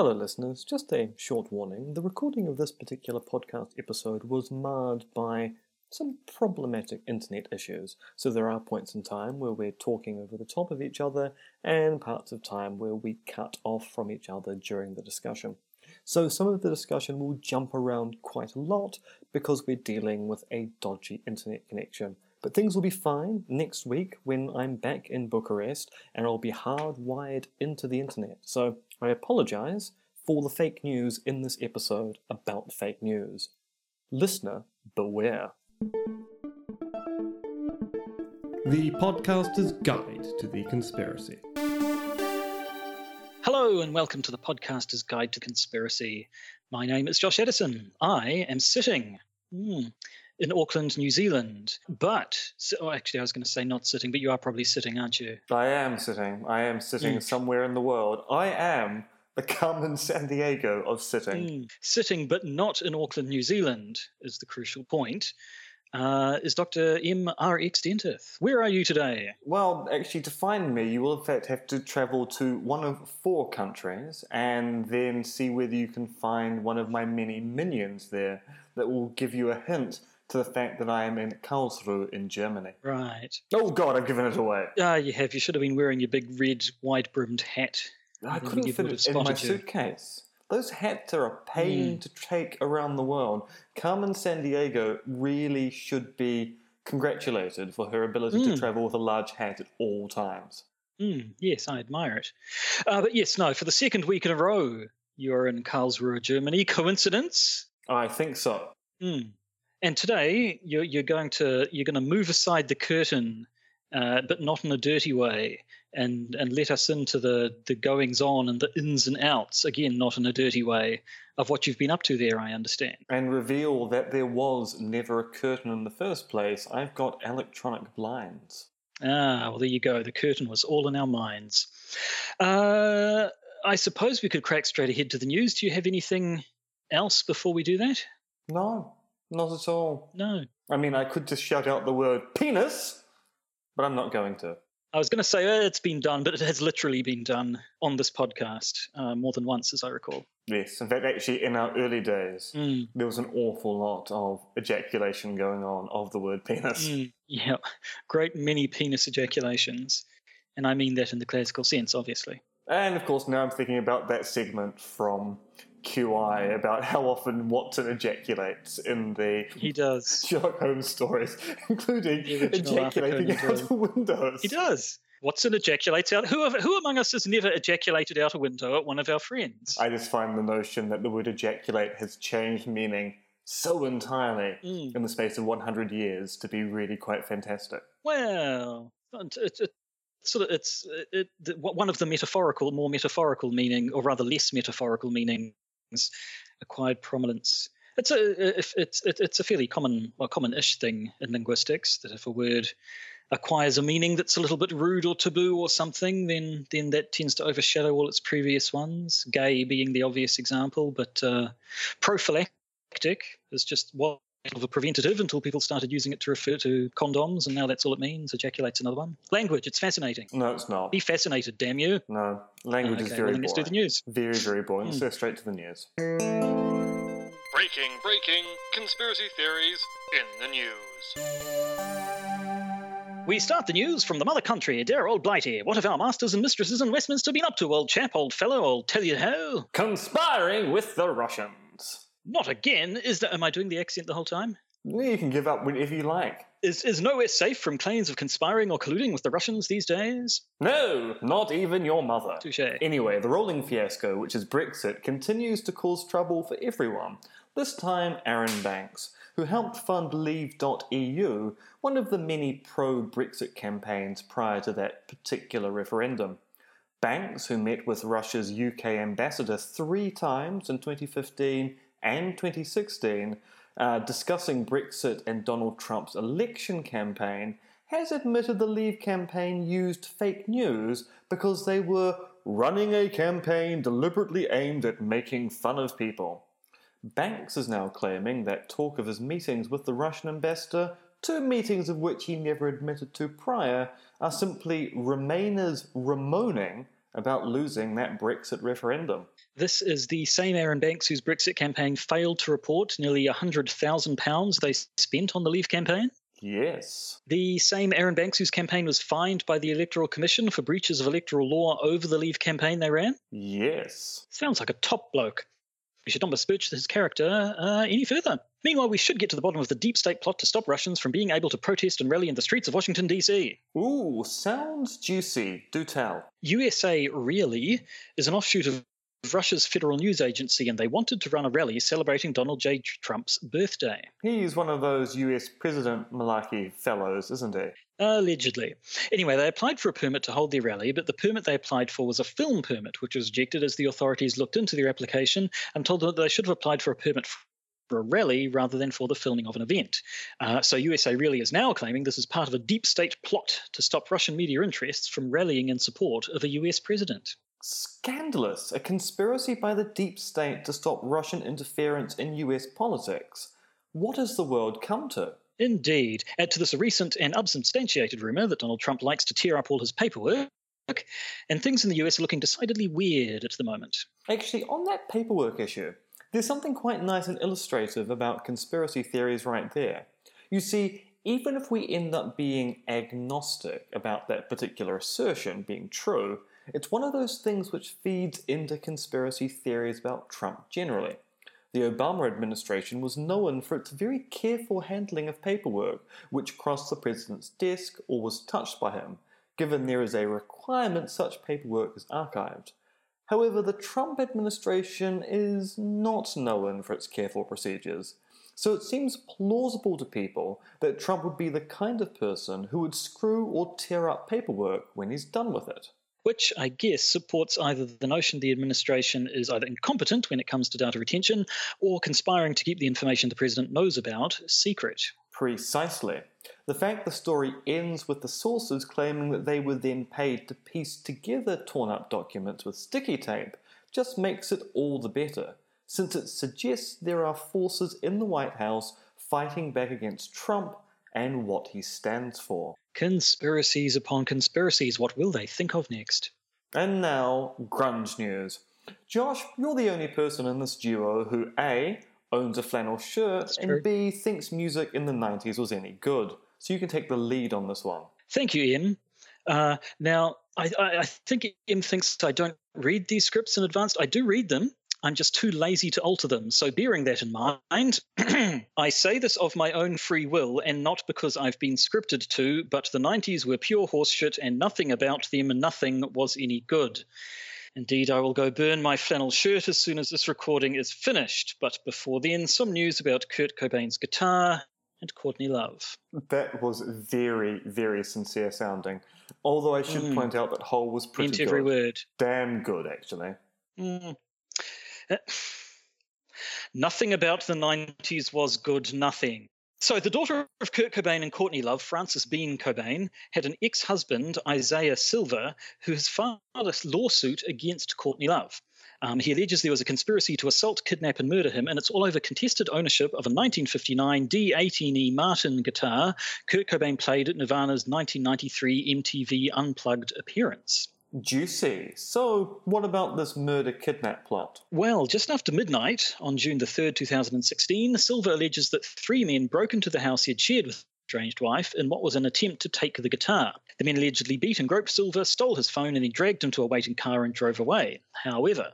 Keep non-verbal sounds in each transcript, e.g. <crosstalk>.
Hello, listeners. Just a short warning. The recording of this particular podcast episode was marred by some problematic internet issues. So there are points in time where we're talking over the top of each other, and parts of time where we cut off from each other during the discussion. So some of the discussion will jump around quite a lot because we're dealing with a dodgy internet connection. But things will be fine next week when I'm back in Bucharest and I'll be hardwired into the internet. So I apologize for the fake news in this episode about fake news. Listener, beware. The Podcaster's Guide to the Conspiracy. Hello, and welcome to the Podcaster's Guide to Conspiracy. My name is Josh Addison. I am sitting hmm, in Auckland, New Zealand. But, so, oh, actually, I was going to say not sitting, but you are probably sitting, aren't you? I am sitting. I am sitting Mm. somewhere in the world. I am the Carmen Sandiego of sitting. Hmm, Sitting, but not in Auckland, New Zealand, is the crucial point. Uh, is Dr. M. R. X. Dentith. Where are you today? Well, actually, to find me, you will in fact have to travel to one of four countries and then see whether you can find one of my many minions there that will give you a hint to the fact that I am in Karlsruhe in Germany. Right. Oh god, I've given it away. Ah, you have. You should have been wearing your big red, wide brimmed hat. I couldn't fit it in my you. suitcase. Those hats are a pain Mm. to take around the world. Carmen Sandiego really should be congratulated for her ability to Mm. travel with a large hat at all times. Mm, yes, I admire it. Uh, but yes, no, for the second week in a row, you're in Karlsruhe, Germany. Coincidence? I think so. Mm. And today you're, you're going to you're going to move aside the curtain, uh, but not in a dirty way, and and let us into the the goings on and the ins and outs. Again, not in a dirty way of what you've been up to there. I understand. And reveal that there was never a curtain in the first place. I've got electronic blinds. Ah, well, there you go. The curtain was all in our minds. Uh, I suppose we could crack straight ahead to the news. Do you have anything else before we do that? No, not at all. No. I mean, I could just shout out the word penis, but I'm not going to. I was going to say uh, it's been done, but it has literally been done on this podcast uh, more than once, as I recall. Yes, in fact, actually, in our early days, Mm, there was an awful lot of ejaculation going on of the word penis. mm, yeah, great many penis ejaculations. And I mean that in the classical sense, obviously. And of course, now I'm thinking about that segment from QI about how often Watson ejaculates in the He does. Sherlock Holmes stories, <laughs> including The original Arthur ejaculating out of windows. He does. Watson ejaculates out. Who, who among us has never ejaculated out a window at one of our friends? I just find the notion that the word ejaculate has changed meaning so entirely Mm. in the space of 100 years to be really quite fantastic. Well, it, it, sort of it's it, one of the metaphorical, more metaphorical meaning, or rather less metaphorical meanings, acquired prominence. It's a it's it's a fairly common or common-ish thing in linguistics that if a word acquires a meaning that's a little bit rude or taboo or something, then then that tends to overshadow all its previous ones. Gay being the obvious example, but uh, prophylactic is just what of a preventative until people started using it to refer to condoms, and now that's all it means. Ejaculate's another one. Language, it's fascinating. No, it's not. Be fascinated, damn you. No, language is okay, very well, then let's do the news. Very, very boring. Let's Hmm. go straight to the news. Breaking, breaking, conspiracy theories in the news. We start the news from the mother country. Dear old Blighty, what have our masters and mistresses in Westminster been up to, old chap, old fellow, old tell you how? Conspiring with the Russians. Not again. Is that? Am I doing the accent the whole time? You can give up whenever you like. Is is nowhere safe from claims of conspiring or colluding with the Russians these days? No, not even your mother. Touche. Anyway, the rolling fiasco, which is Brexit, continues to cause trouble for everyone. This time, Arron Banks, who helped fund Leave.eu, one of the many pro Brexit campaigns prior to that particular referendum. Banks, who met with Russia's UK ambassador three times in 2015 and 2016, uh, discussing Brexit and Donald Trump's election campaign, has admitted the Leave campaign used fake news because they were running a campaign deliberately aimed at making fun of people. Banks is now claiming that talk of his meetings with the Russian ambassador, two meetings of which he never admitted to prior, are simply Remainers ramoning about losing that Brexit referendum. This is the same Arron Banks whose Brexit campaign failed to report nearly £100,000 they spent on the Leave campaign. Yes. The same Arron Banks whose campaign was fined by the Electoral Commission for breaches of electoral law over the Leave campaign they ran. Yes. Sounds like a top bloke. We should not besmirch his character uh, any further. Meanwhile, we should get to the bottom of the deep state plot to stop Russians from being able to protest and rally in the streets of Washington, D.C. Ooh, sounds juicy. Do tell. USA Really is an offshoot of Russia's federal news agency, and they wanted to run a rally celebrating Donald J. Trump's birthday. He's one of those US President Malarkey fellows, isn't he? Allegedly. Anyway, they applied for a permit to hold their rally, but the permit they applied for was a film permit, which was rejected as the authorities looked into their application and told them that they should have applied for a permit for a rally rather than for the filming of an event. Uh, so USA Really is now claiming this is part of a deep state plot to stop Russian media interests from rallying in support of a US president. Scandalous. A conspiracy by the deep state to stop Russian interference in US politics. What has the world come to? Indeed. Add to this a recent and unsubstantiated rumour that Donald Trump likes to tear up all his paperwork, and things in the US are looking decidedly weird at the moment. Actually, on that paperwork issue, there's something quite nice and illustrative about conspiracy theories right there. You see, even if we end up being agnostic about that particular assertion being true, it's one of those things which feeds into conspiracy theories about Trump generally. The Obama administration was known for its very careful handling of paperwork which crossed the president's desk or was touched by him, given there is a requirement such paperwork is archived. However, the Trump administration is not known for its careful procedures, so it seems plausible to people that Trump would be the kind of person who would screw or tear up paperwork when he's done with it which I guess supports either the notion the administration is either incompetent when it comes to data retention or conspiring to keep the information the president knows about secret. Precisely. The fact the story ends with the sources claiming that they were then paid to piece together torn up documents with sticky tape just makes it all the better, since it suggests there are forces in the White House fighting back against Trump and what he stands for. Conspiracies upon conspiracies. What will they think of next? And now, grunge news. Josh, you're the only person in this duo who A. owns a flannel shirt and B. thinks music in the 90s was any good. So you can take the lead on this one. Thank you, Ian. Uh, now, I, I, I think Ian thinks I don't read these scripts in advance. I do read them, I'm just too lazy to alter them. So, bearing that in mind, <clears throat> I say this of my own free will and not because I've been scripted to, but the 90s were pure horseshit and nothing about them, and nothing was any good. Indeed, I will go burn my flannel shirt as soon as this recording is finished. But before then, some news about Kurt Cobain's guitar and Courtney Love. That was very, very sincere sounding. Although I should mm. point out that Hole was pretty Meant good. every word. Damn good, actually. Mm. <laughs> nothing about the 90s was good, nothing. So, the daughter of Kurt Cobain and Courtney Love, Frances Bean Cobain, had an ex husband, Isaiah Silva, who has filed a lawsuit against Courtney Love. Um, he alleges there was a conspiracy to assault, kidnap, and murder him, and it's all over contested ownership of a 1959 D18E Martin guitar Kurt Cobain played at Nirvana's 1993 MTV Unplugged appearance. Juicy. So, what about this murder kidnap plot? Well, just after midnight on June the 3rd, 2016, Silva alleges that three men broke into the house he had shared with his estranged wife in what was an attempt to take the guitar. The men allegedly beat and groped Silva, stole his phone, and then dragged him to a waiting car and drove away. However,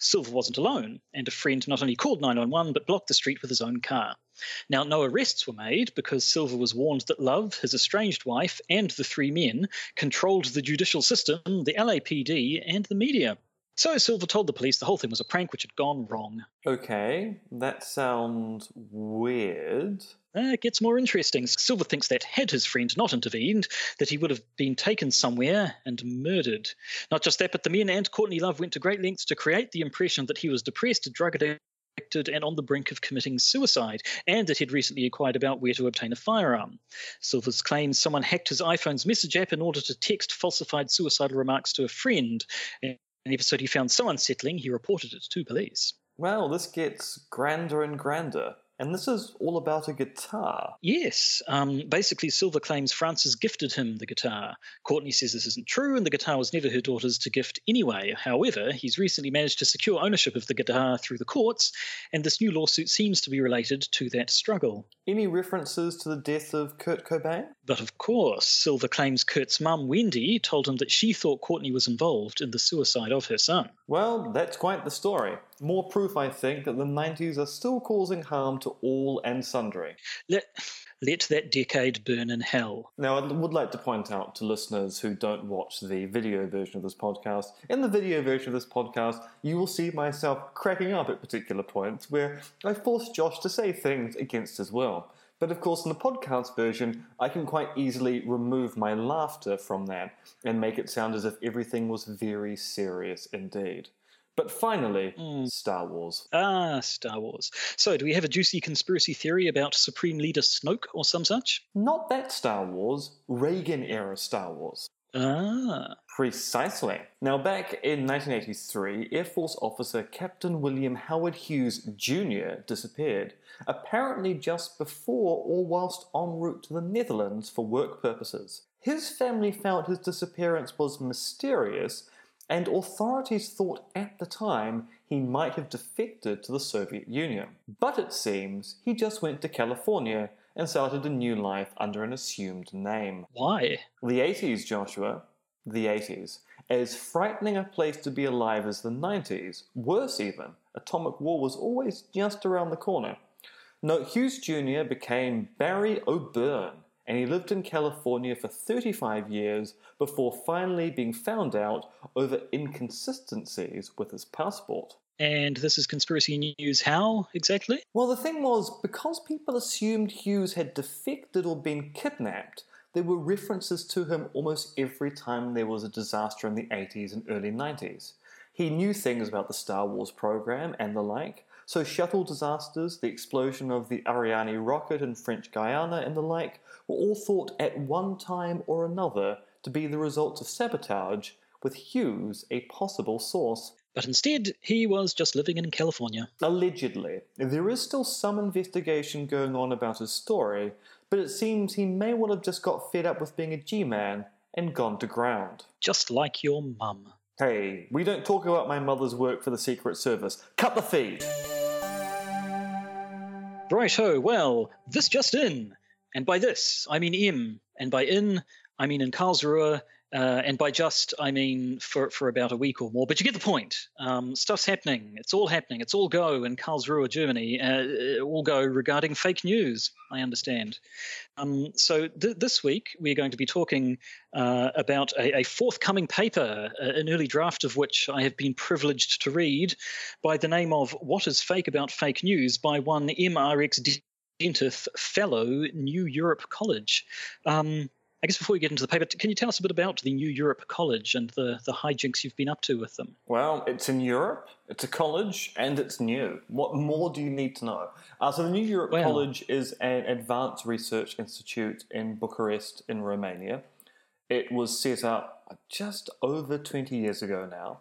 Silva wasn't alone, and a friend not only called 911 but blocked the street with his own car. Now, no arrests were made because Silva was warned that Love, his estranged wife, and the three men controlled the judicial system, the LAPD, and the media. So Silva told the police the whole thing was a prank which had gone wrong. Okay, that sounds weird. Uh, it gets more interesting. Silva thinks that had his friend not intervened, that he would have been taken somewhere and murdered. Not just that, but the men and Courtney Love went to great lengths to create the impression that he was depressed, drug addicted, and on the brink of committing suicide, and that he'd recently inquired about where to obtain a firearm. Silva's claims someone hacked his iPhone's message app in order to text falsified suicidal remarks to a friend an episode he found so unsettling he reported it to police. Well, this gets grander and grander. And this is all about a guitar. Yes. Um, basically, Silva claims Frances gifted him the guitar. Courtney says this isn't true, and the guitar was never her daughter's to gift anyway. However, he's recently managed to secure ownership of the guitar through the courts, and this new lawsuit seems to be related to that struggle. Any references to the death of Kurt Cobain? But of course, Silva claims Kurt's mum, Wendy, told him that she thought Courtney was involved in the suicide of her son. Well, that's quite the story. More proof, I think, that the 90s are still causing harm to all and sundry. Let, let that decade burn in hell. Now, I would like to point out to listeners who don't watch the video version of this podcast, in the video version of this podcast, you will see myself cracking up at particular points where I force Josh to say things against his will. But of course, in the podcast version, I can quite easily remove my laughter from that and make it sound as if everything was very serious indeed. But finally, Star Wars. Ah, Star Wars. So, do we have a juicy conspiracy theory about Supreme Leader Snoke or some such? Not that Star Wars, Reagan era Star Wars. Ah, Precisely. Now, back in 1983, Air Force officer Captain William Howard Hughes Jr. disappeared, apparently just before or whilst en route to the Netherlands for work purposes. His family felt his disappearance was mysterious, and authorities thought at the time he might have defected to the Soviet Union. But it seems he just went to California and started a new life under an assumed name. why? The 80s, Joshua, the 80s. As frightening a place to be alive as the 90s, worse even, atomic war was always just around the corner. No, Hughes Jr. became Barry O'Beirne, and he lived in California for 35 years before finally being found out over inconsistencies with his passport. And this is conspiracy news. How exactly? Well, the thing was, because people assumed Hughes had defected or been kidnapped, there were references to him almost every time there was a disaster in the 80s and early 90s. He knew things about the Star Wars program and the like, so shuttle disasters, the explosion of the Ariane rocket in French Guiana, and the like were all thought at one time or another to be the results of sabotage, with Hughes a possible source. But instead, he was just living in California. Allegedly. There is still some investigation going on about his story, but it seems he may well have just got fed up with being a G Man and gone to ground. Just like your mum. Hey, we don't talk about my mother's work for the Secret Service. Cut the feed! Righto, oh, well, this just in. And by this, I mean im. And by in, I mean in Karlsruhe. Uh, and by just, I mean for, for about a week or more. But you get the point. Um, stuff's happening. It's all happening. It's all go in Karlsruhe, Germany. Uh, all go regarding fake news, I understand. Um, so th- this week, we're going to be talking uh, about a, a forthcoming paper, uh, an early draft of which I have been privileged to read, by the name of What is Fake About Fake News by one MRX Dentith Fellow, New Europe College. Um, I guess before we get into the paper, can you tell us a bit about the New Europe College and the, the hijinks you've been up to with them? Well, it's in Europe, it's a college, and it's new. What more do you need to know? Uh, so, the New Europe Well- College is an advanced research institute in Bucharest, in Romania. It was set up just over 20 years ago now.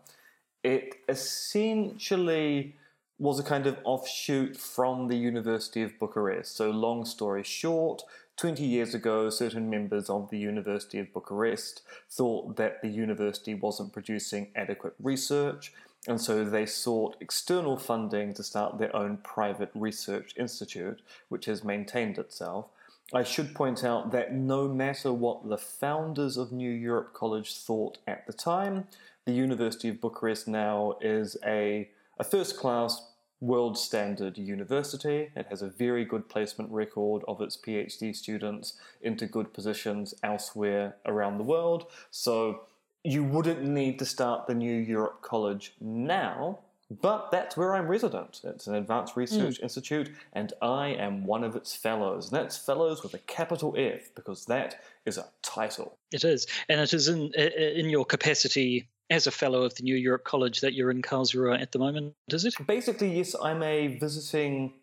It essentially was a kind of offshoot from the University of Bucharest. So, long story short, 20 years ago, certain members of the University of Bucharest thought that the university wasn't producing adequate research, and so they sought external funding to start their own private research institute, which has maintained itself. I should point out that no matter what the founders of New Europe College thought at the time, the University of Bucharest now is a, a first class world standard university. It has a very good placement record of its PhD students into good positions elsewhere around the world. So you wouldn't need to start the New Europe College now, but that's where I'm resident. It's an advanced hmm. research institute, and I am one of its fellows. And that's fellows with a capital F because that is a title. It is, and it is in in your capacity as a fellow of the New Europe College that you're in Karlsruhe at the moment, is it? Basically, yes, I'm a visiting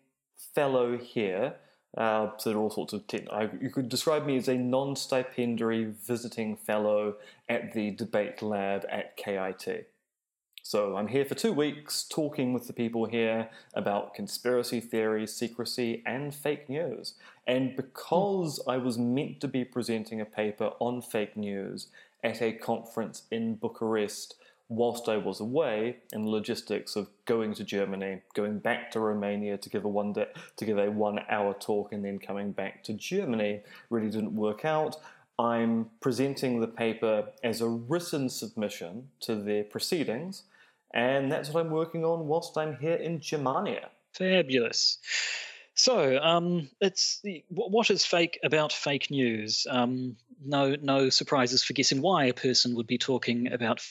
fellow here. Uh, so there are all sorts of. You could describe me as a non-stipendiary visiting fellow at the debate lab at KIT. So I'm here for two weeks talking with the people here about conspiracy theories, secrecy, and fake news. And because I was meant to be presenting a paper on fake news at a conference in Bucharest whilst I was away, and logistics of going to Germany, going back to Romania to give a one day, to give a one hour talk, and then coming back to Germany really didn't work out. I'm presenting the paper as a written submission to their proceedings and that's what I'm working on whilst I'm here in Germania. Fabulous. So, um, it's what is fake about fake news? Um, no, no surprises for guessing why a person would be talking about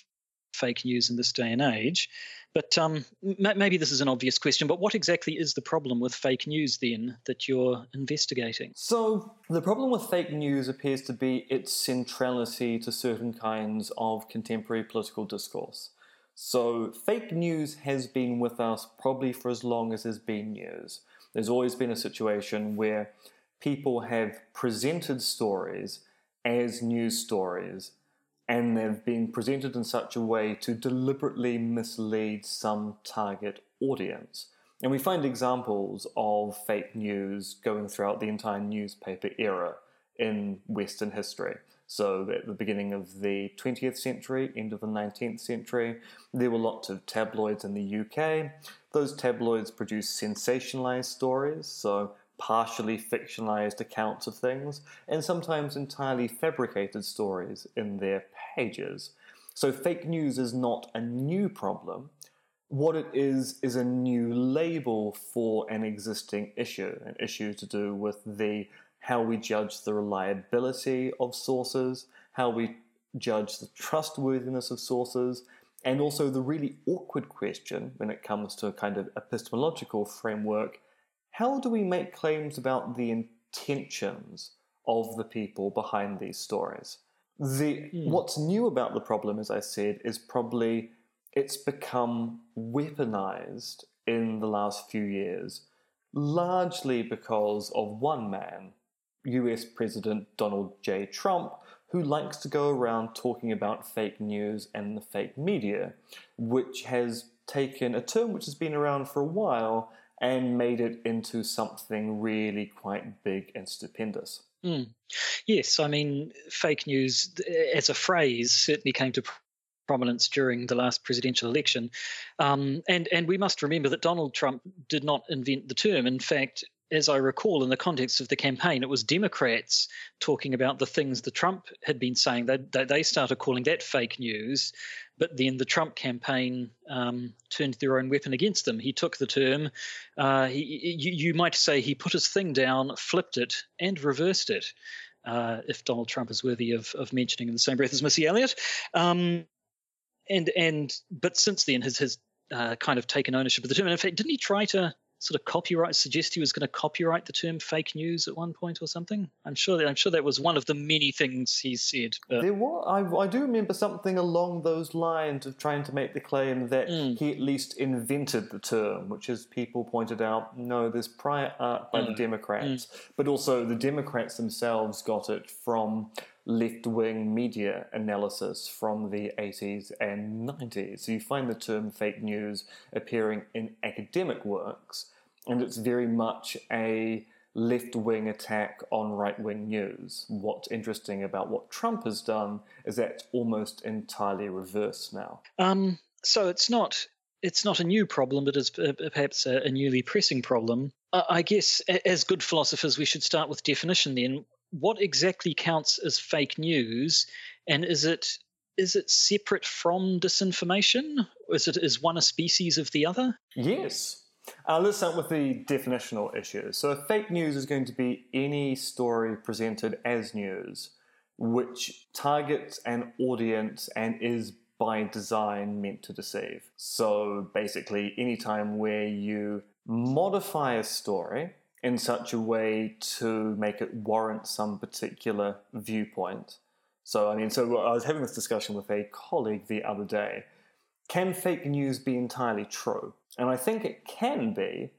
fake news in this day and age. But um, m- maybe this is an obvious question. But what exactly is the problem with fake news then that you're investigating? So the problem with fake news appears to be its centrality to certain kinds of contemporary political discourse. So, fake news has been with us probably for as long as there's been news. There's always been a situation where people have presented stories as news stories and they've been presented in such a way to deliberately mislead some target audience. And we find examples of fake news going throughout the entire newspaper era in Western history. So, at the beginning of the 20th century, end of the 19th century, there were lots of tabloids in the UK. Those tabloids produced sensationalized stories, so partially fictionalized accounts of things, and sometimes entirely fabricated stories in their pages. So, fake news is not a new problem. What it is, is a new label for an existing issue, an issue to do with the how we judge the reliability of sources, how we judge the trustworthiness of sources, and also the really awkward question when it comes to a kind of epistemological framework how do we make claims about the intentions of the people behind these stories? The, mm. What's new about the problem, as I said, is probably it's become weaponized in the last few years, largely because of one man US President Donald J. Trump, who likes to go around talking about fake news and the fake media, which has taken a term which has been around for a while and made it into something really quite big and stupendous. Mm. Yes, I mean, fake news as a phrase certainly came to prominence during the last presidential election. Um, and, and we must remember that Donald Trump did not invent the term. In fact, as I recall, in the context of the campaign, it was Democrats talking about the things the Trump had been saying. They, they started calling that fake news, but then the Trump campaign um, turned their own weapon against them. He took the term, uh, he, you, you, might say he put his thing down, flipped it, and reversed it. Uh, if Donald Trump is worthy of, of mentioning in the same breath as Missy Elliott, um, and and but since then has has uh, kind of taken ownership of the term. And in fact, didn't he try to sort of copyright suggest he was going to copyright the term fake news at one point or something. I'm sure that I'm sure that was one of the many things he said. But... There was, I, I do remember something along those lines of trying to make the claim that mm. he at least invented the term, which as people pointed out, no, there's prior art by mm. the hmm. Democrats, mm. but also the Democrats themselves got it from left wing media analysis from the 80s and 90s. So you find the term fake news appearing in academic works, and it's very much a left wing attack on right wing news. What's interesting about what Trump has done is that it's almost entirely reversed now. Um, so it's not. It's not a new problem, but it's perhaps a, a newly pressing problem. I guess, as good philosophers, we should start with definition then what exactly counts as fake news, and is it is it separate from disinformation? Is it is one a species of the other? Yes. Uh, let's start with the definitional issues. So, fake news is going to be any story presented as news which targets an audience and is by design meant to deceive. So, basically, any time where you modify a story in such a way to make it warrant some particular viewpoint. So, I mean, so I was having this discussion with a colleague the other day. Can fake news be entirely true? And I think it can be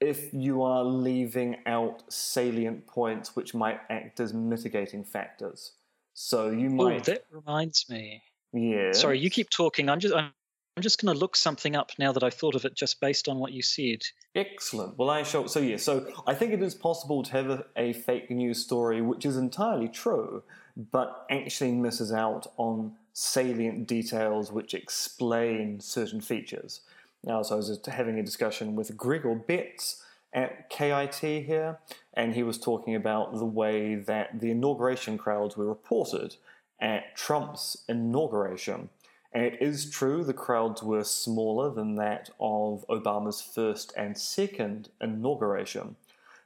if you are leaving out salient points which might act as mitigating factors. So you might. Oh, that reminds me. Yeah. Sorry, you keep talking. I'm just. I'm just going to look something up now that I've thought of it, just based on what you said. Excellent. Well, I shall. So yeah. So I think it is possible to have a, a fake news story which is entirely true, but actually misses out on salient details which explain certain features. Now, so I was having a discussion with Gregor Betz at KIT here, and he was talking about the way that the inauguration crowds were reported at Trump's inauguration. And it is true the crowds were smaller than that of Obama's first and second inauguration.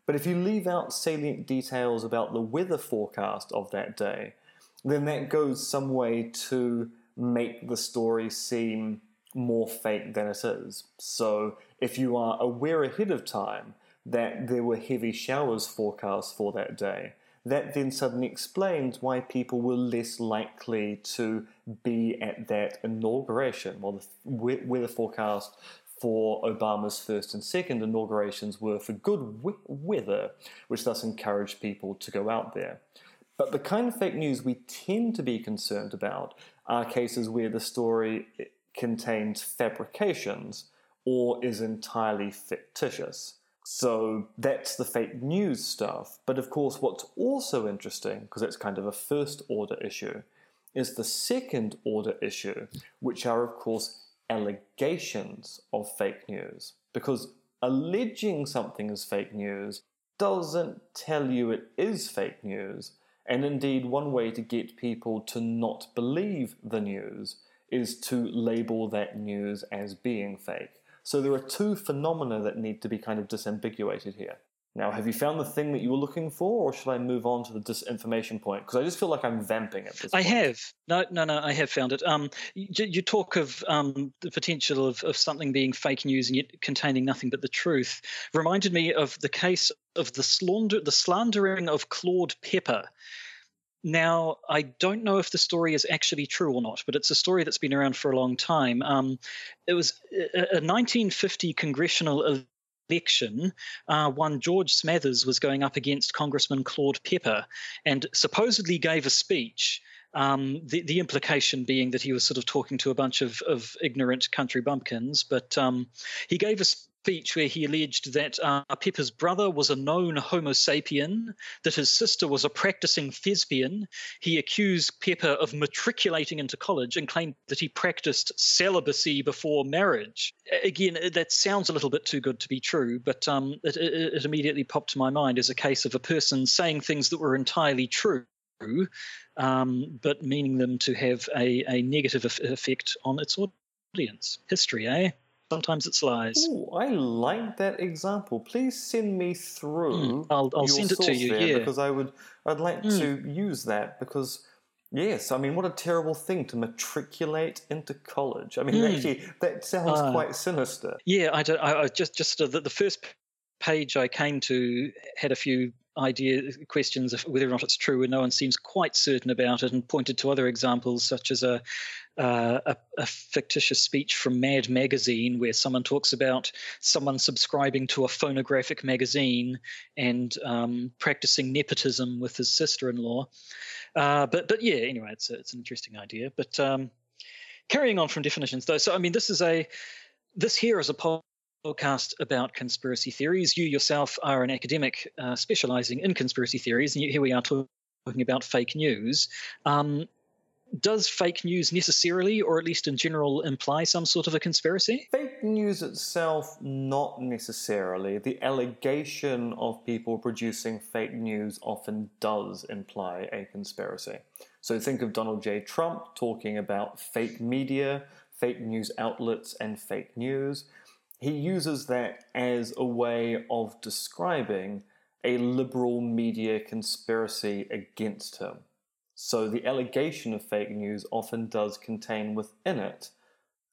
But if you leave out salient details about the weather forecast of that day, then that goes some way to make the story seem more fake than it is. So if you are aware ahead of time that there were heavy showers forecast for that day, that then suddenly explains why people were less likely to be at that inauguration. Well, the weather forecast for Obama's first and second inaugurations were for good weather, which thus encouraged people to go out there. But the kind of fake news we tend to be concerned about are cases where the story contains fabrications or is entirely fictitious. So that's the fake news stuff. But of course, what's also interesting, because it's kind of a first order issue, is the second order issue, which are, of course, allegations of fake news. Because alleging something is fake news doesn't tell you it is fake news. And indeed, one way to get people to not believe the news is to label that news as being fake. So there are two phenomena that need to be kind of disambiguated here. Now, have you found the thing that you were looking for, or should I move on to the disinformation point? Because I just feel like I'm vamping at this. I point. have no, no, no. I have found it. Um, you, you talk of um, the potential of, of something being fake news and yet containing nothing but the truth. Reminded me of the case of the slander, the slandering of Claude Pepper. Now, I don't know if the story is actually true or not, but it's a story that's been around for a long time. Um, it was a, a 1950 congressional election, uh, one George Smathers was going up against Congressman Claude Pepper and supposedly gave a speech. Um, the, the implication being that he was sort of talking to a bunch of, of ignorant country bumpkins, but um, he gave a speech where he alleged that uh, Pepper's brother was a known Homo sapien, that his sister was a practicing thespian. He accused Pepper of matriculating into college and claimed that he practiced celibacy before marriage. Again, that sounds a little bit too good to be true, but um, it, it, it immediately popped to my mind as a case of a person saying things that were entirely true. Um, but meaning them to have a, a negative effect on its audience. History, eh? Sometimes it's lies. Ooh, I like that example. Please send me through. Mm, I'll, I'll send it to you. Yeah, because I would. I'd like Mm. to use that because. Yes, I mean, what a terrible thing to matriculate into college. I mean, Mm. actually, that sounds Ah. quite sinister. yeah. I, don't, I, I just just uh, the, the first page I came to had a few idea questions of whether or not it's true, and no one seems quite certain about it, and pointed to other examples such as a uh, a, a fictitious speech from Mad Magazine where someone talks about someone subscribing to a phonographic magazine and um, practicing nepotism with his sister-in-law. Uh, but but yeah, anyway, it's a, it's an interesting idea. But um, carrying on from definitions, though, so I mean, this is a this here is a podcast about conspiracy theories. You yourself are an academic uh, specializing in conspiracy theories, and here we are talking about fake news. Um, does fake news necessarily, or at least in general, imply some sort of a conspiracy? Fake news itself, not necessarily. The allegation of people producing fake news often does imply a conspiracy. So think of Donald J. Trump talking about fake media, fake news outlets, and fake news. He uses that as a way of describing a liberal media conspiracy against him. So the allegation of fake news often does contain within it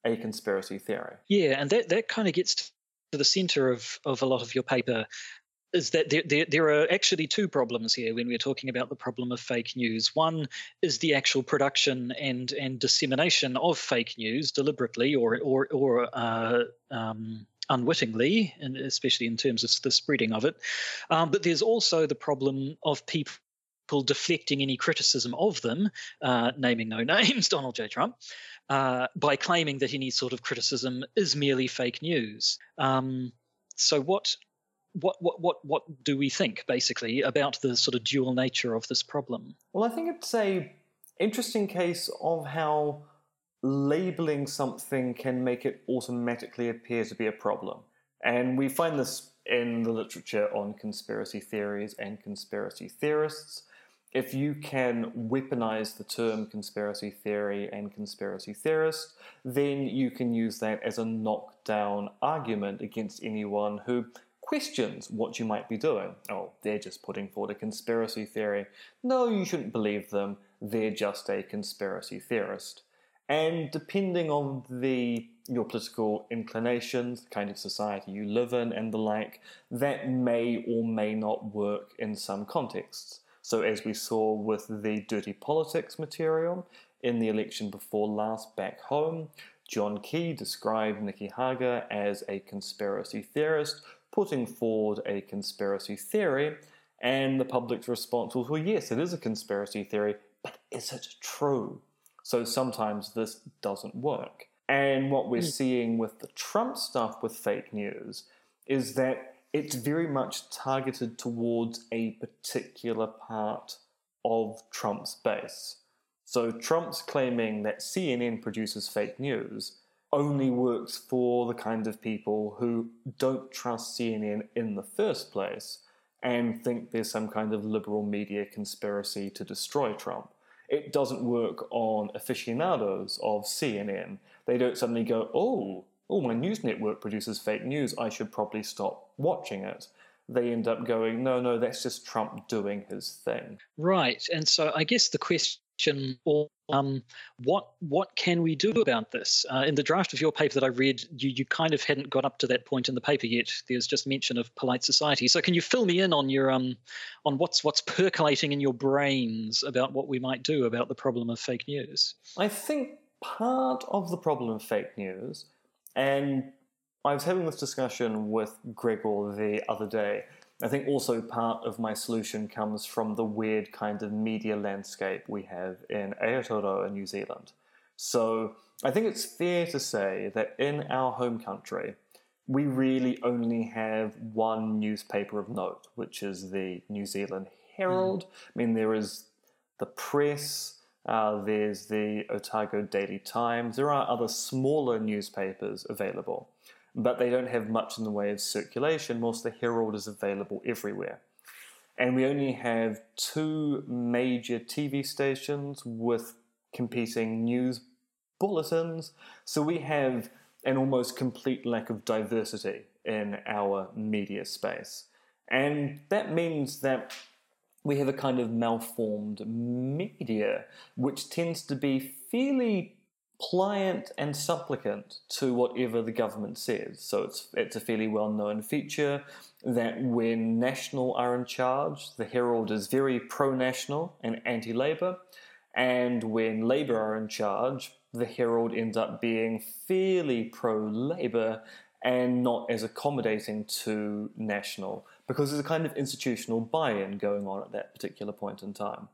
a conspiracy theory. Yeah, and that, that kind of gets to the center of, of a lot of your paper is that there, there, there are actually two problems here when we're talking about the problem of fake news. One is the actual production and, and dissemination of fake news deliberately or, or, or uh, um, unwittingly, and especially in terms of the spreading of it. Um, but there's also the problem of people deflecting any criticism of them, uh, naming no <laughs> names, Donald J. Trump, uh, by claiming that any sort of criticism is merely fake news. Um, so what? What, what what what do we think basically about the sort of dual nature of this problem? Well, I think it's a interesting case of how labeling something can make it automatically appear to be a problem. And we find this in the literature on conspiracy theories and conspiracy theorists if you can weaponize the term conspiracy theory and conspiracy theorist, then you can use that as a knockdown argument against anyone who questions what you might be doing. Oh, they're just putting forward a conspiracy theory. No, you shouldn't believe them. They're just a conspiracy theorist. And depending on the your political inclinations, the kind of society you live in, and the like, that may or may not work in some contexts. So, as we saw with the dirty politics material in the election before last back home, John Key described Nicky Hager as a conspiracy theorist, putting forward a conspiracy theory, and the public's response was, well, yes, it is a conspiracy theory, but is it true? So sometimes this doesn't work. And what we're mm. seeing with the Trump stuff with fake news is that it's very much targeted towards a particular part of Trump's base. So Trump's claiming that CNN produces fake news only works for the kind of people who don't trust CNN in the first place and think there's some kind of liberal media conspiracy to destroy Trump. It doesn't work on aficionados of CNN. They don't suddenly go, oh, oh, my news network produces fake news, I should probably stop watching it. They end up going, no, no, that's just Trump doing his thing. Right. And so I guess the question, um, what what can we do about this? Uh, in the draft of your paper that I read, you, you kind of hadn't got up to that point in the paper yet. There's just mention of polite society. So can you fill me in on your um on what's what's percolating in your brains about what we might do about the problem of fake news? I think part of the problem of fake news and I was having this discussion with Gregor the other day. I think also part of my solution comes from the weird kind of media landscape we have in Aotearoa, New Zealand. So I think it's fair to say that in our home country, we really only have one newspaper of note, which is the New Zealand Herald. Mm. I mean, there is the press, uh, there's the Otago Daily Times. There are other smaller newspapers available, but they don't have much in the way of circulation. Whilst the Herald is available everywhere. And we only have two major TV stations with competing news bulletins. So we have an almost complete lack of diversity in our media space. And that means that we have a kind of malformed media, which tends to be fairly pliant and supplicant to whatever the government says. So it's it's a fairly well known feature that when National are in charge, the Herald is very pro national and anti Labour, and when Labour are in charge, the Herald ends up being fairly pro Labour and not as accommodating to National because there's a kind of institutional buy in going on at that particular point in time.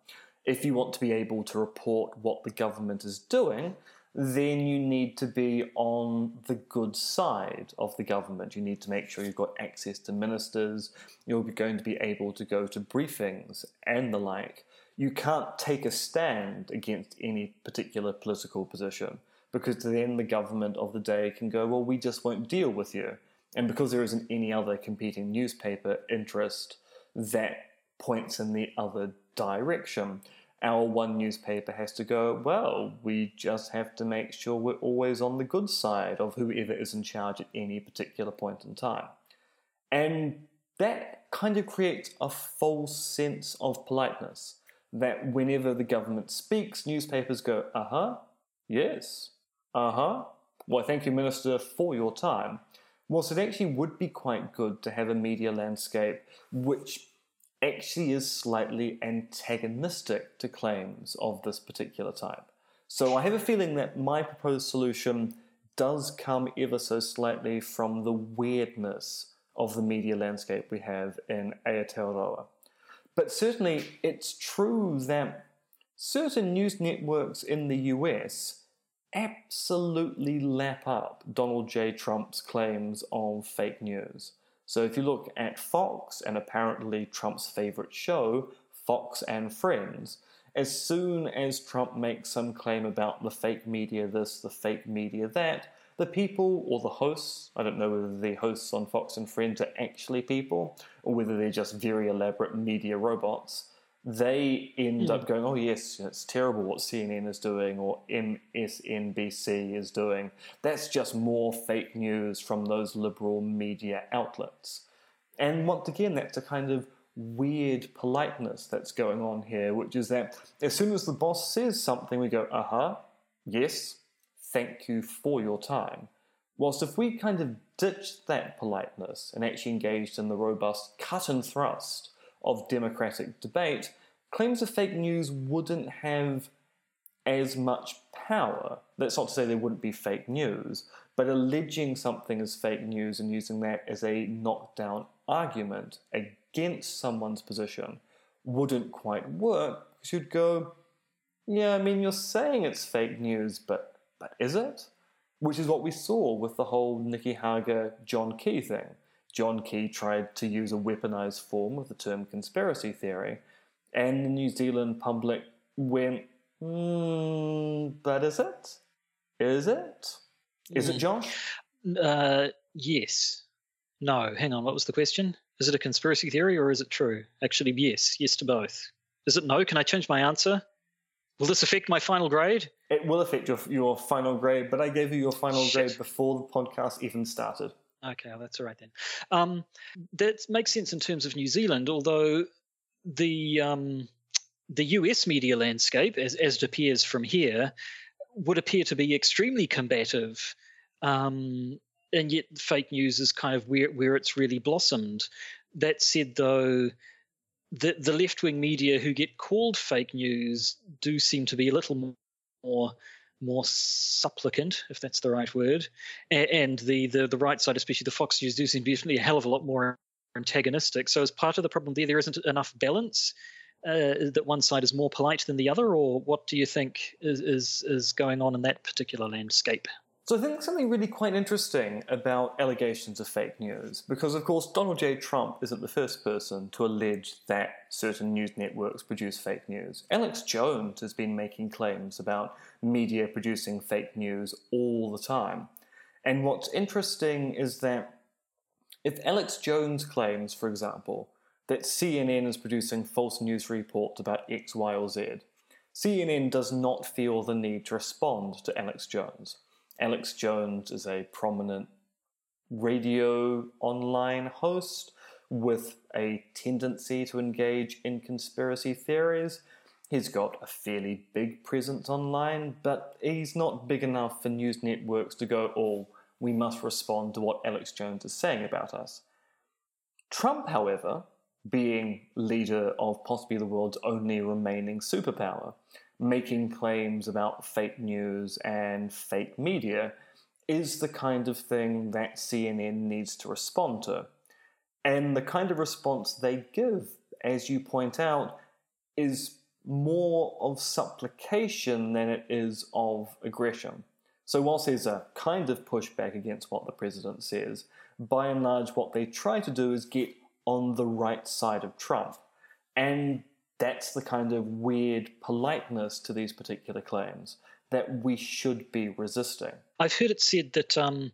If you want to be able to report what the government is doing, then you need to be on the good side of the government. You need to make sure you've got access to ministers, you're going to be able to go to briefings and the like. You can't take a stand against any particular political position because then the government of the day can go, well, we just won't deal with you. And because there isn't any other competing newspaper interest that points in the other direction, our one newspaper has to go, well, we just have to make sure we're always on the good side of whoever is in charge at any particular point in time. And that kind of creates a false sense of politeness that whenever the government speaks, newspapers go, uh huh, yes, uh huh. Well, thank you, Minister, for your time. Whilst it actually would be quite good to have a media landscape which actually is slightly antagonistic to claims of this particular type. So I have a feeling that my proposed solution does come ever so slightly from the weirdness of the media landscape we have in Aotearoa. But certainly, it's true that certain news networks in the US absolutely lap up Donald J. Trump's claims of fake news. So if you look at Fox and apparently Trump's favorite show, Fox and Friends, as soon as Trump makes some claim about the fake media this, the fake media that, the people or the hosts, I don't know whether the hosts on Fox and Friends are actually people or whether they're just very elaborate media robots, they end Mm. up going, oh, yes, it's terrible what CNN is doing or MSNBC is doing. That's just more fake news from those liberal media outlets. And once again, that's a kind of weird politeness that's going on here, which is that as soon as the boss says something, we go, uh huh, yes, thank you for your time. Whilst if we kind of ditched that politeness and actually engaged in the robust cut and thrust of democratic debate, claims of fake news wouldn't have as much power. That's not to say there wouldn't be fake news, but alleging something as fake news and using that as a knockdown argument against someone's position wouldn't quite work because you'd go, yeah, I mean, you're saying it's fake news, but but is it? Which is what we saw with the whole Nicky Hager John Key thing. John Key tried to use a weaponized form of the term conspiracy theory, and the New Zealand public went, mm, but is it? Is it? Is it, Mm. Josh? Uh, yes. No. Hang on. What was the question? Is it a conspiracy theory or is it true? Actually, yes. Yes to both. Is it no? Can I change my answer? Will this affect my final grade? It will affect your, your final grade, but I gave you your final Shit. grade before the podcast even started. Okay, well, that's all right then. Um, that makes sense in terms of New Zealand, although the um, the US media landscape, as, as it appears from here, would appear to be extremely combative, um, and yet fake news is kind of where where it's really blossomed. That said, though. The, the left wing media who get called fake news do seem to be a little more more supplicant, if that's the right word, and the, the the right side, especially the Fox News, do seem to be definitely a hell of a lot more antagonistic. So, as part of the problem there, there isn't enough balance. Uh, that one side is more polite than the other, or what do you think is is, is going on in that particular landscape? So I think something really quite interesting about allegations of fake news, because of course Donald J. Trump isn't the first person to allege that certain news networks produce fake news. Alex Jones has been making claims about media producing fake news all the time. And what's interesting is that if Alex Jones claims, for example, that CNN is producing false news reports about X, Y, or Z, CNN does not feel the need to respond to Alex Jones. Alex Jones is a prominent radio online host with a tendency to engage in conspiracy theories. He's got a fairly big presence online, but he's not big enough for news networks to go, oh, we must respond to what Alex Jones is saying about us. Trump, however, being leader of possibly the world's only remaining superpower, making claims about fake news and fake media is the kind of thing that CNN needs to respond to. And the kind of response they give, as you point out, is more of supplication than it is of aggression. So, whilst there's a kind of pushback against what the president says, by and large, what they try to do is get on the right side of Trump. And that's the kind of weird politeness to these particular claims that we should be resisting. I've heard it said that um,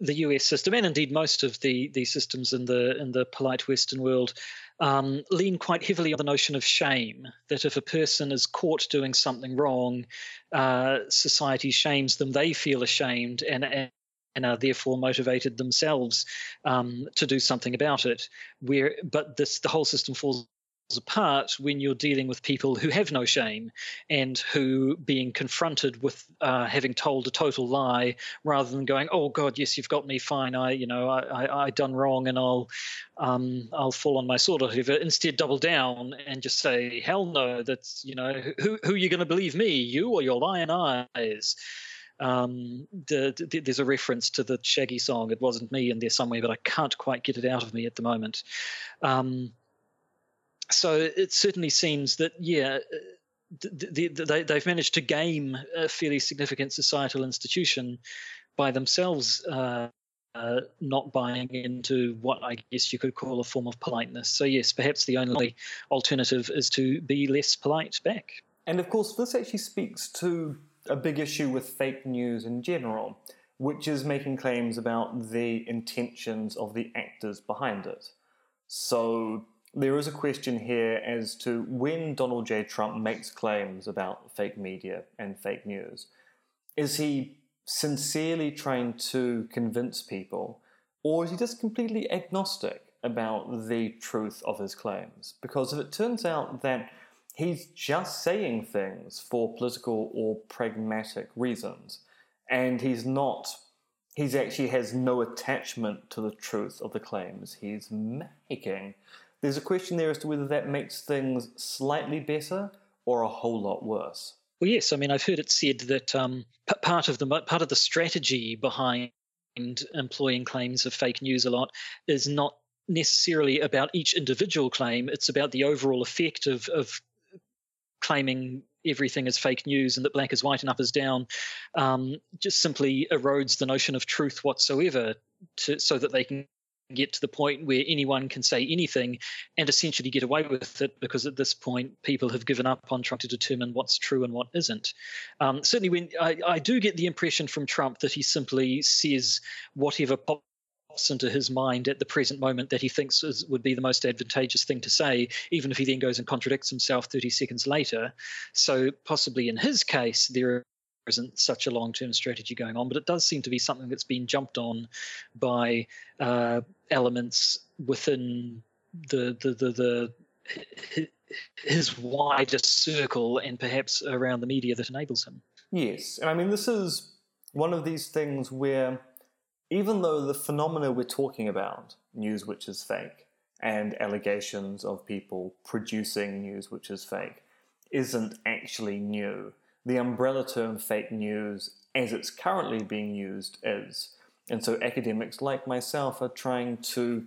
the US system, and indeed most of the the systems in the in the polite Western world, um, lean quite heavily on the notion of shame. That if a person is caught doing something wrong, uh, society shames them. They feel ashamed and. and and are therefore motivated themselves um, to do something about it. Where, but this the whole system falls apart when you're dealing with people who have no shame and who being confronted with uh, having told a total lie rather than going oh god yes you've got me fine i you know i i, I done wrong and i'll um i'll fall on my sword or whatever instead double down and just say hell no that's you know who who are you going to believe me you or your lion eyes um, the, the, there's a reference to the Shaggy song. It wasn't me in there somewhere, but I can't quite get it out of me at the moment. Um, so it certainly seems that yeah. The, the, they, they've managed to game a fairly significant societal institution by themselves uh, uh, not buying into what I guess you could call a form of politeness. So, yes, perhaps the only alternative is to be less polite back. And of course, this actually speaks to a big issue with fake news in general, which is making claims about the intentions of the actors behind it. So, there is a question here as to when Donald J. Trump makes claims about fake media and fake news, is he sincerely trying to convince people, or is he just completely agnostic about the truth of his claims? Because if it turns out that he's just saying things for political or pragmatic reasons, and he's not, he's actually has no attachment to the truth of the claims he's making. There's a question there as to whether that makes things slightly better or a whole lot worse. Well, yes. I mean, I've heard it said that um, part of the part of the strategy behind employing claims of fake news a lot is not necessarily about each individual claim. It's about the overall effect of of claiming everything as fake news and that black is white and up is down um, just simply erodes the notion of truth whatsoever to, so that they can get to the point where anyone can say anything and essentially get away with it because at this point people have given up on trying to determine what's true and what isn't. Um, certainly, when I, I, do get the impression from Trump that he simply says whatever pops into his mind at the present moment that he thinks is, would be the most advantageous thing to say, even if he then goes and contradicts himself 30 seconds later. So, possibly in his case, there isn't such a long term strategy going on, but it does seem to be something that's been jumped on by uh, elements within the the the, the his wider circle and perhaps around the media that enables him. Yes, and I mean this is one of these things where even though the phenomena we're talking about, news which is fake, and allegations of people producing news which is fake, isn't actually new the umbrella term fake news, as it's currently being used, is. And so academics like myself are trying to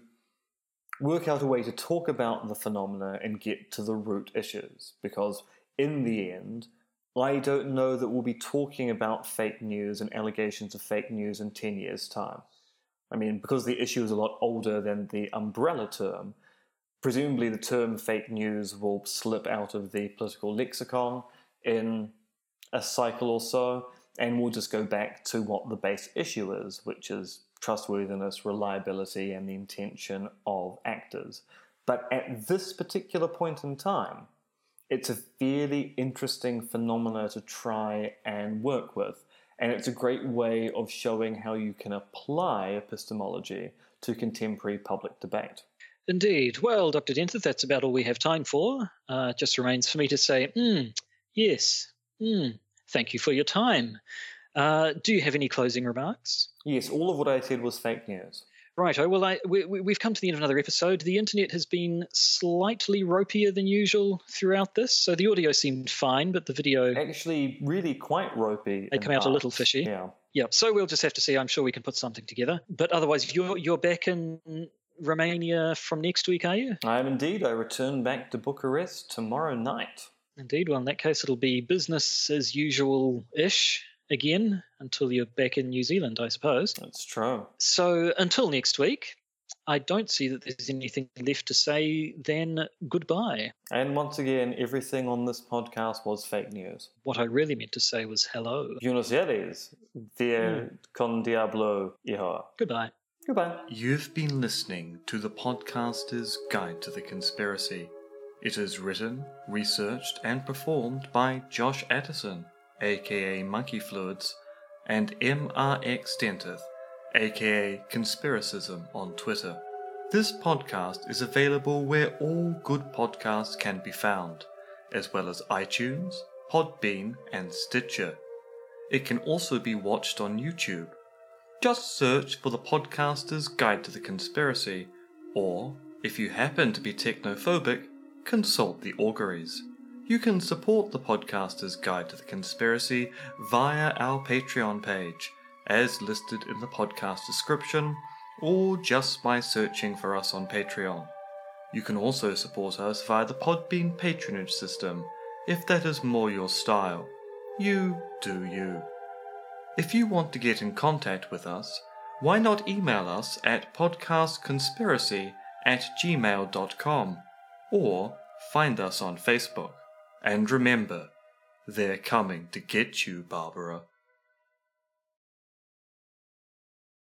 work out a way to talk about the phenomena and get to the root issues. Because in the end, I don't know that we'll be talking about fake news and allegations of fake news in 10 years' time. I mean, because the issue is a lot older than the umbrella term, presumably the term fake news will slip out of the political lexicon in a cycle or so, and we'll just go back to what the base issue is, which is trustworthiness, reliability, and the intention of actors. But at this particular point in time, it's a fairly interesting phenomena to try and work with. And it's a great way of showing how you can apply epistemology to contemporary public debate. Indeed. Well, Dr. Dentith, that's about all we have time for. Uh, it just remains for me to say, mm, yes, Mm, thank you for your time. Uh, do you have any closing remarks? Yes, all of what I said was fake news. Right. Oh, well, I, we, have come to the end of another episode. The internet has been slightly ropier than usual throughout this. So the audio seemed fine, but the video. Actually, really quite ropey. They come out a little fishy. Yeah. Yeah. So we'll just have to see. I'm sure we can put something together. But otherwise, you're, you're back in Romania from next week, are you? I am indeed. I return back to Bucharest tomorrow night. Indeed. Well, in that case, it'll be business as usual ish again until you're back in New Zealand, I suppose. That's true. So until next week, I don't see that there's anything left to say Then goodbye. And once again, everything on this podcast was fake news. What I really meant to say was hello. Buenos Aires, Dia mm. con Diablo, hijo. Goodbye. Goodbye. You've been listening to the podcaster's Guide to the Conspiracy. It is written, researched, and performed by Josh Addison, aka Monkey Fluids, and MRX Dentith, aka Conspiracism on Twitter. This podcast is available where all good podcasts can be found, as well as iTunes, Podbean, and Stitcher. It can also be watched on YouTube. Just search for the podcaster's Guide to the Conspiracy, or, if you happen to be technophobic, consult the auguries. You can support the podcaster's guide to the conspiracy via our Patreon page, as listed in the podcast description, or just by searching for us on Patreon. You can also support us via the Podbean patronage system, if that is more your style. You do you. If you want to get in contact with us, why not email us at podcastconspiracy at gmail.com or find us on Facebook. And remember, they're coming to get you, Barbara.